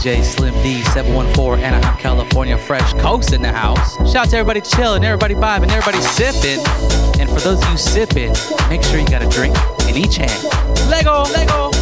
DJ Slim D, 714 Anaheim, California, fresh coast in the house. Shout out to everybody chilling, everybody vibing, everybody sipping. And for those of you sipping, make sure you got a drink in each hand. Lego, Lego.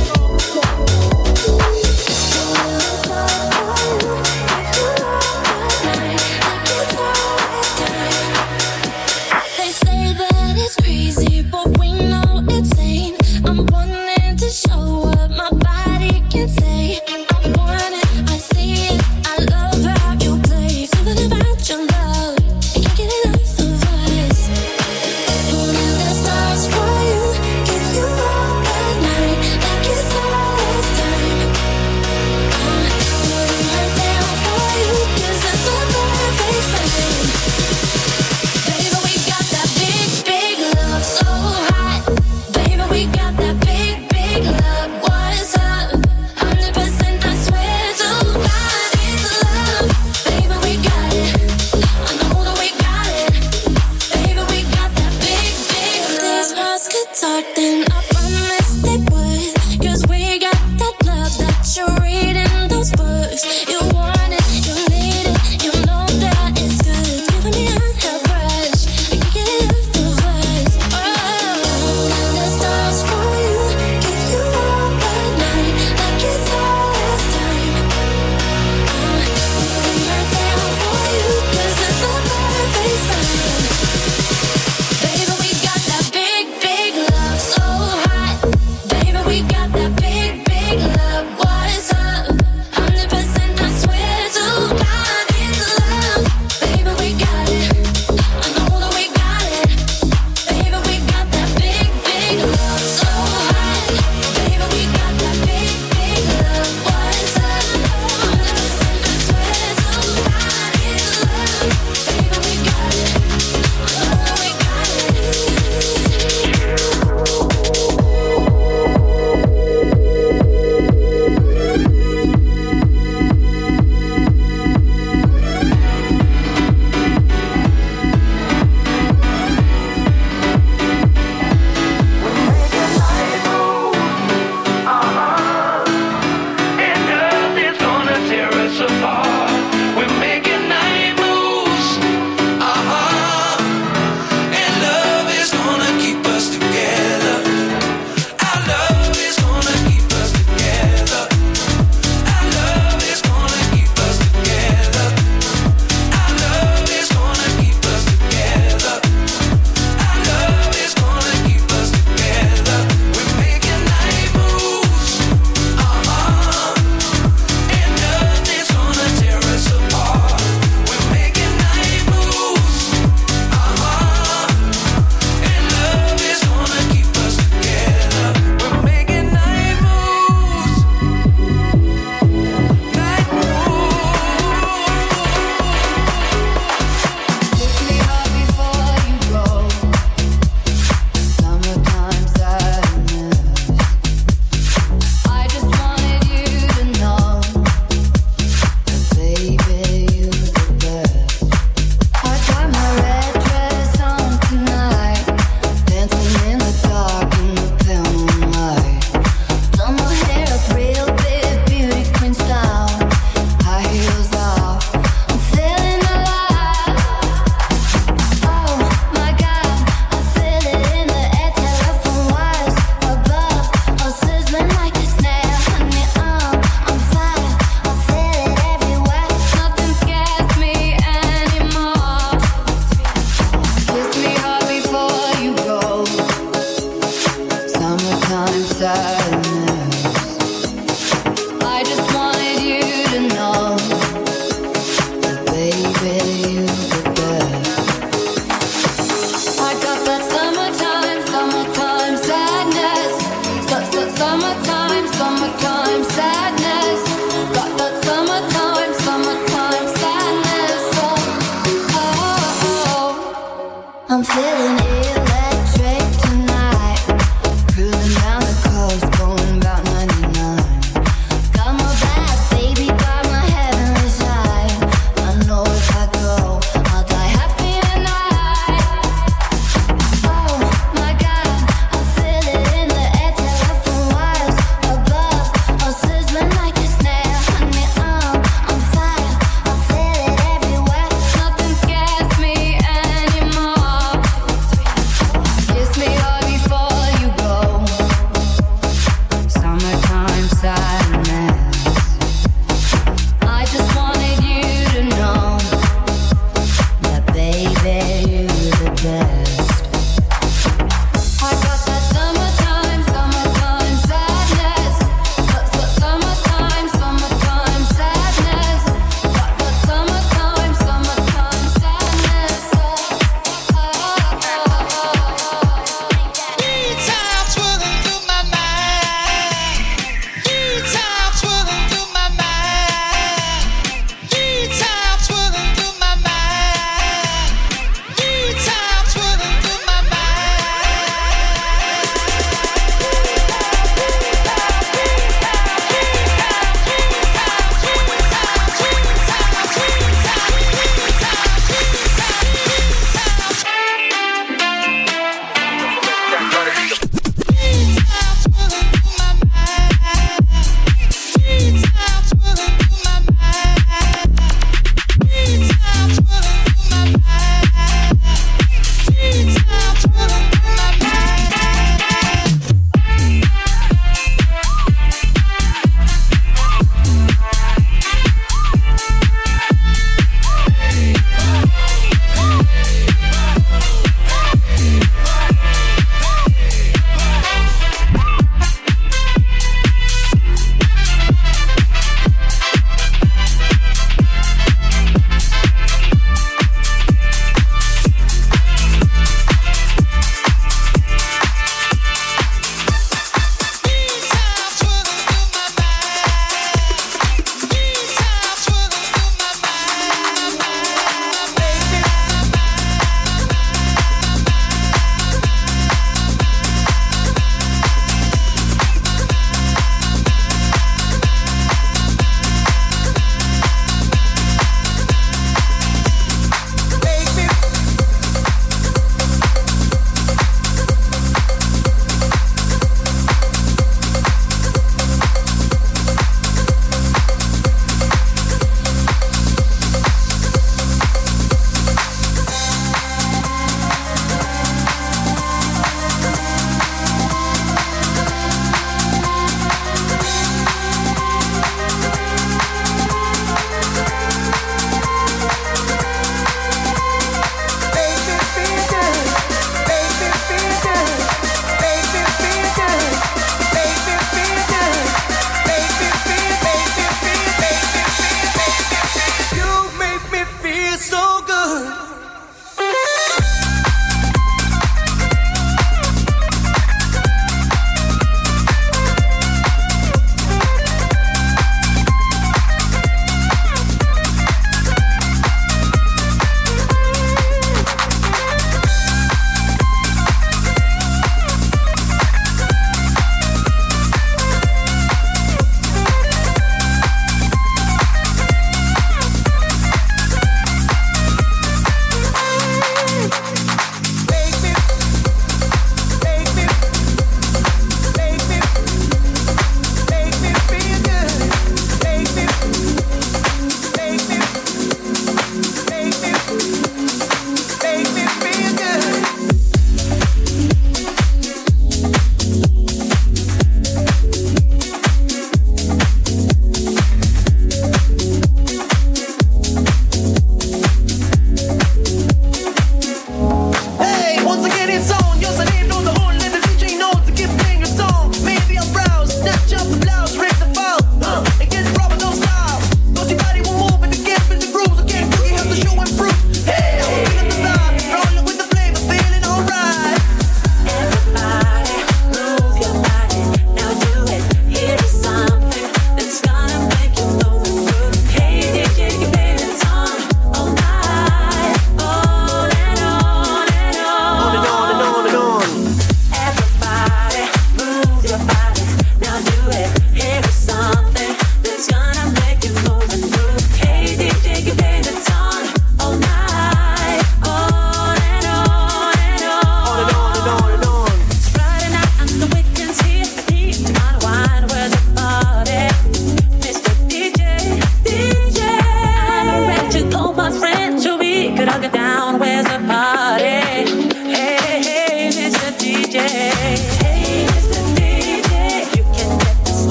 Like a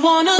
wanna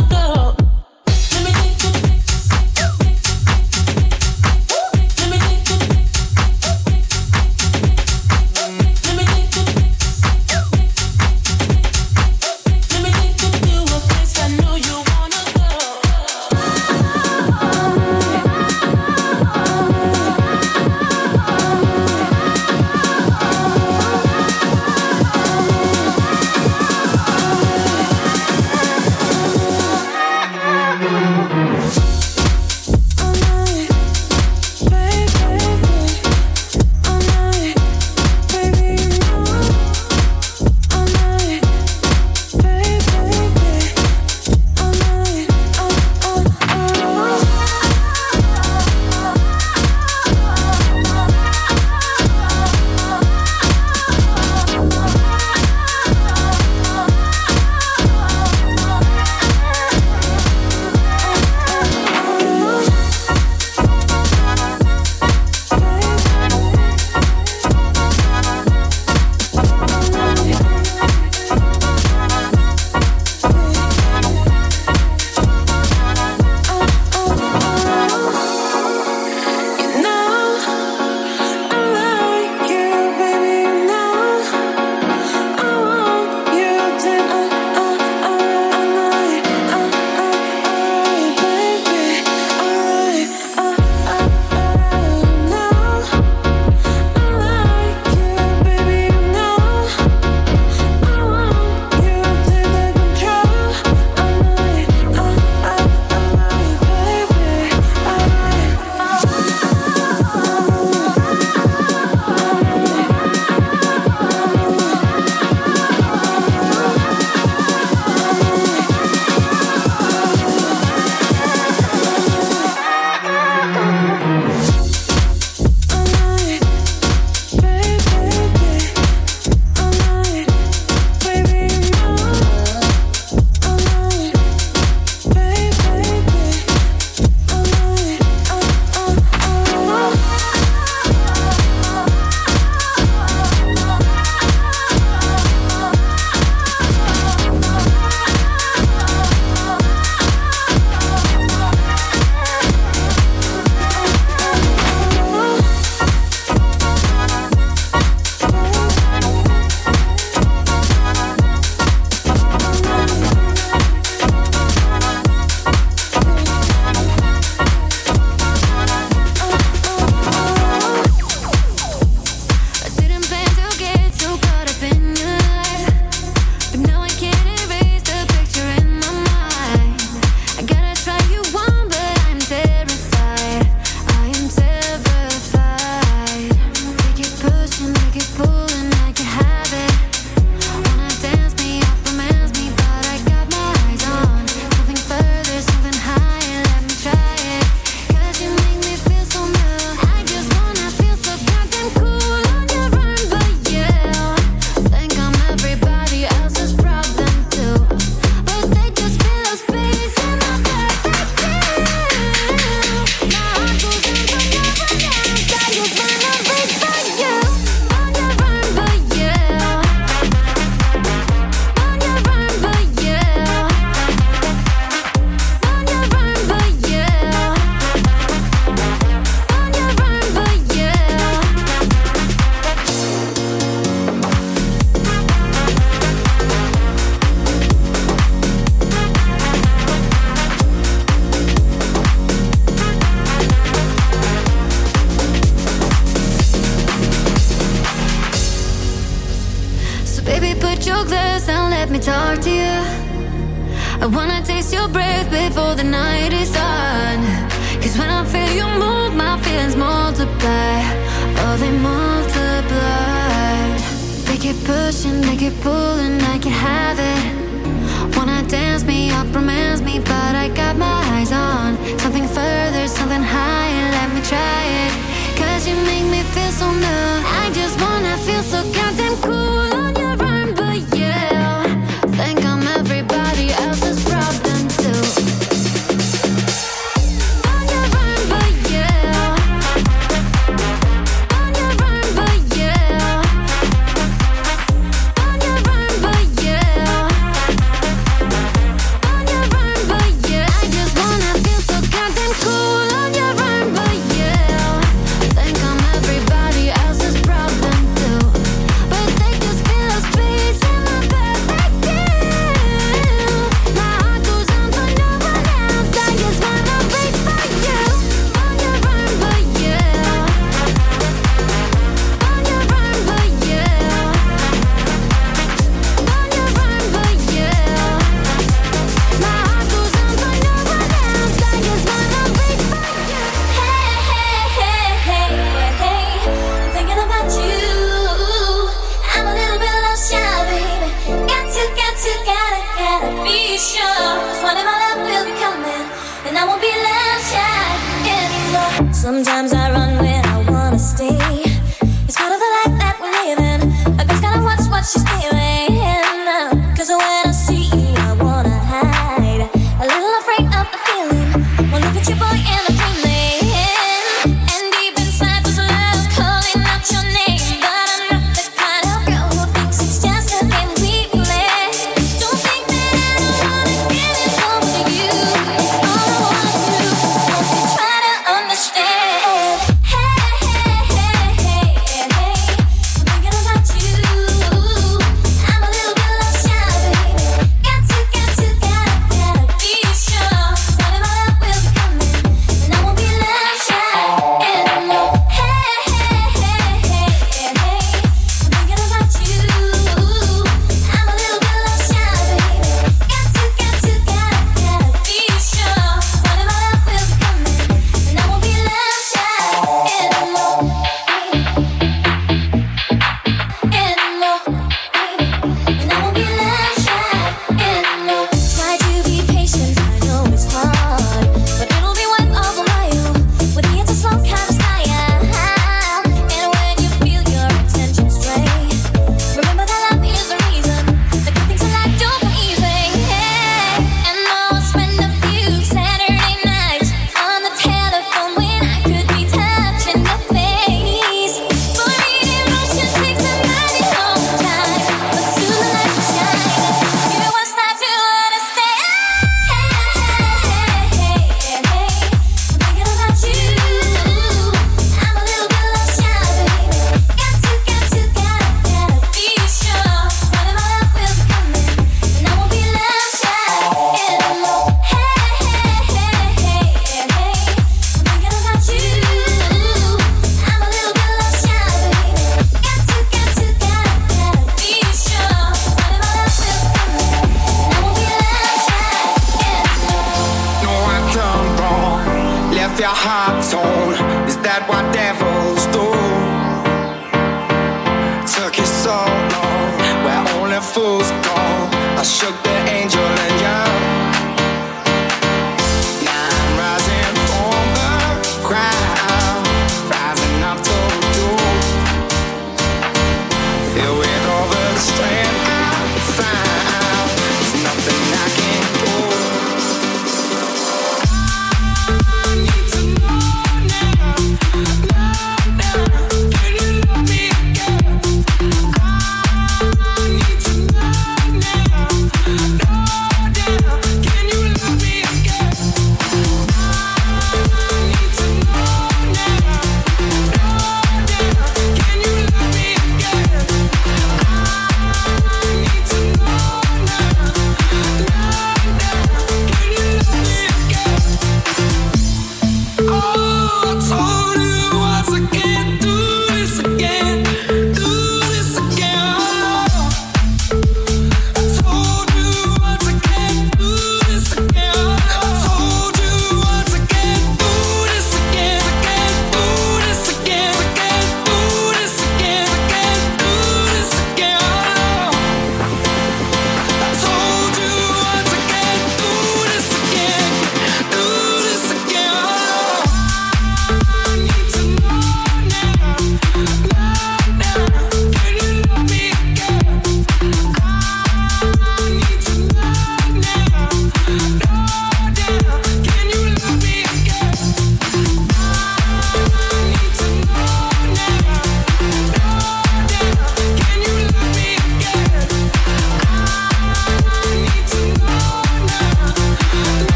Sometimes I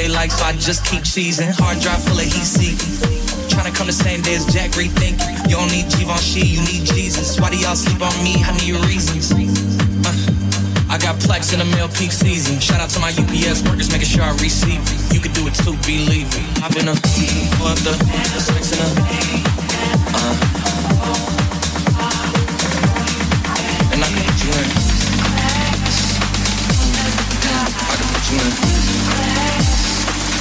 they like, so I just keep cheesing. Hard drive full of heat seeking. Tryna come the same day as Jack rethink. You don't need Givenchy, you need Jesus. Why do y'all sleep on me? I need reasons. Uh, I got plex in the mail peak season. Shout out to my UPS workers making sure I receive it. You can do it too, believe me. I've been a what the sex in a uh. And I can put you in. I can put you in.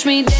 push me down.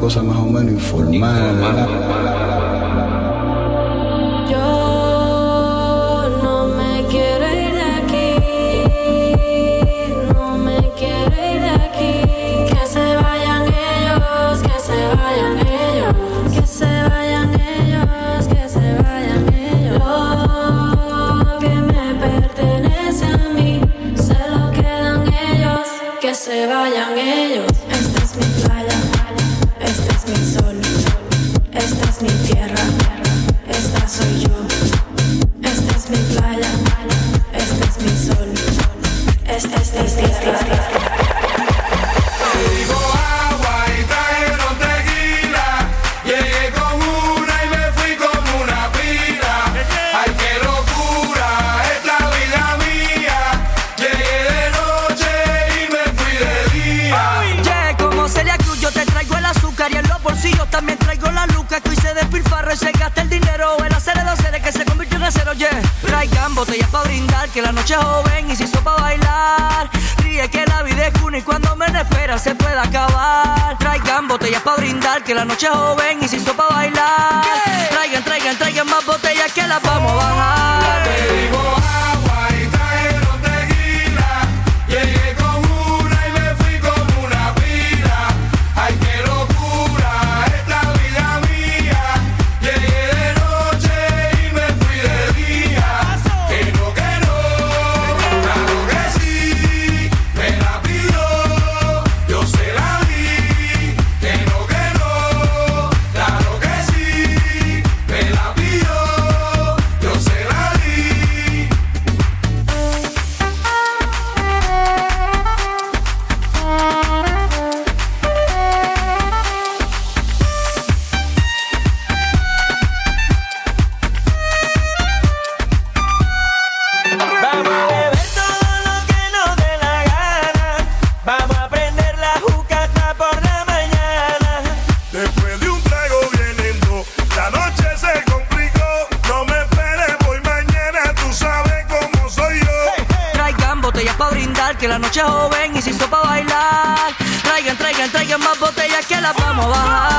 Cosa más o menos informal. Que las vamos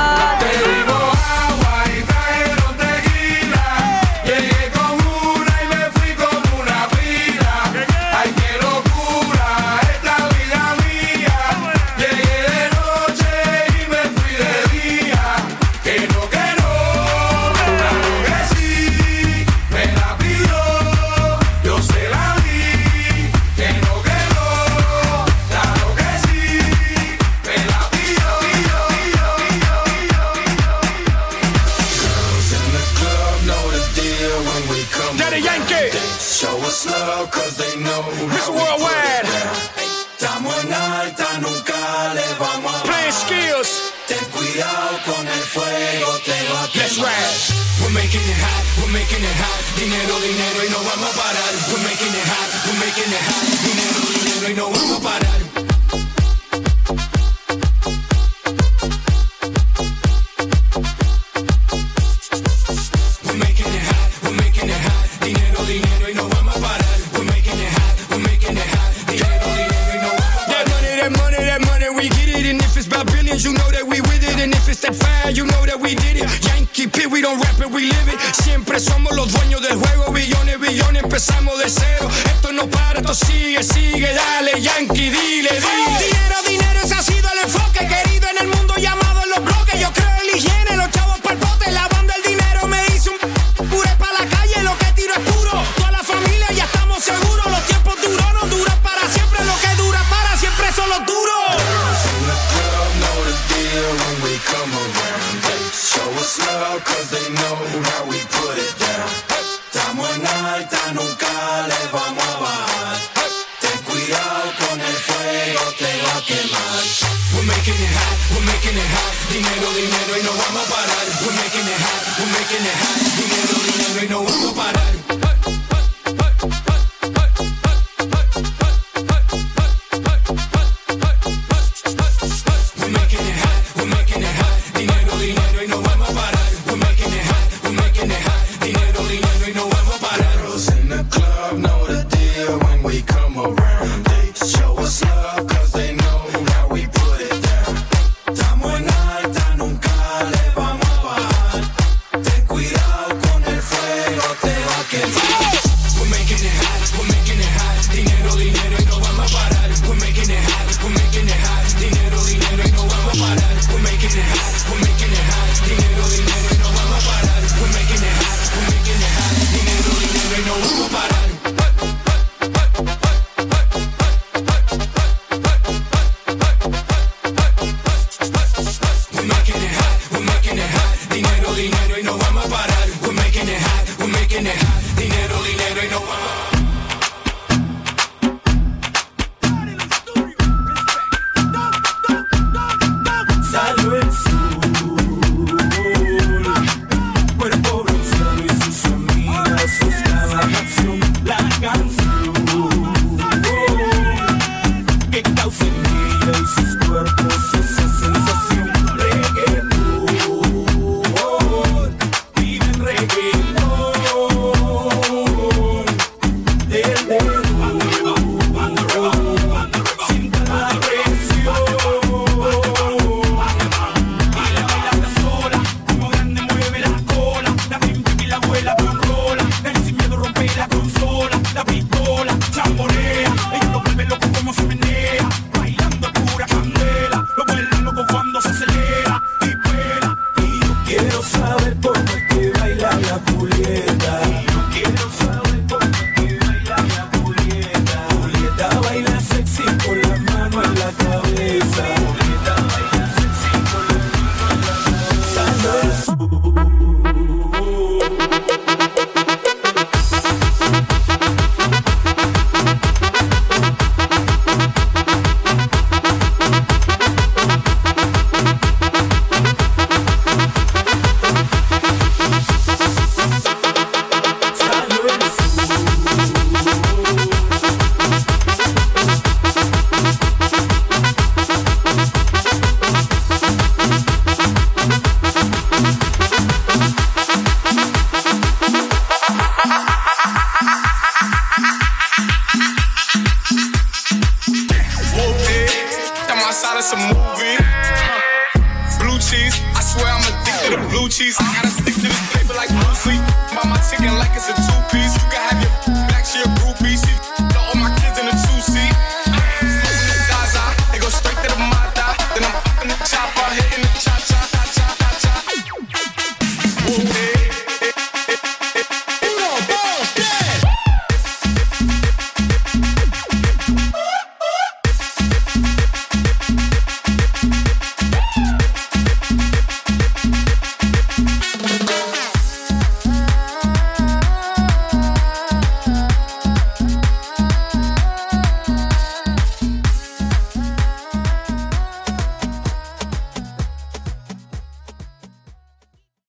cause they know how we put it down. Estamos en alta, nunca le vamos a bajar. Ten cuidado con el fuego, te va a quemar. We're making it hot, we're making it hot. Dinero, dinero y no vamos a parar. We're making it hot, we're making it hot. Dinero, dinero y no vamos a parar.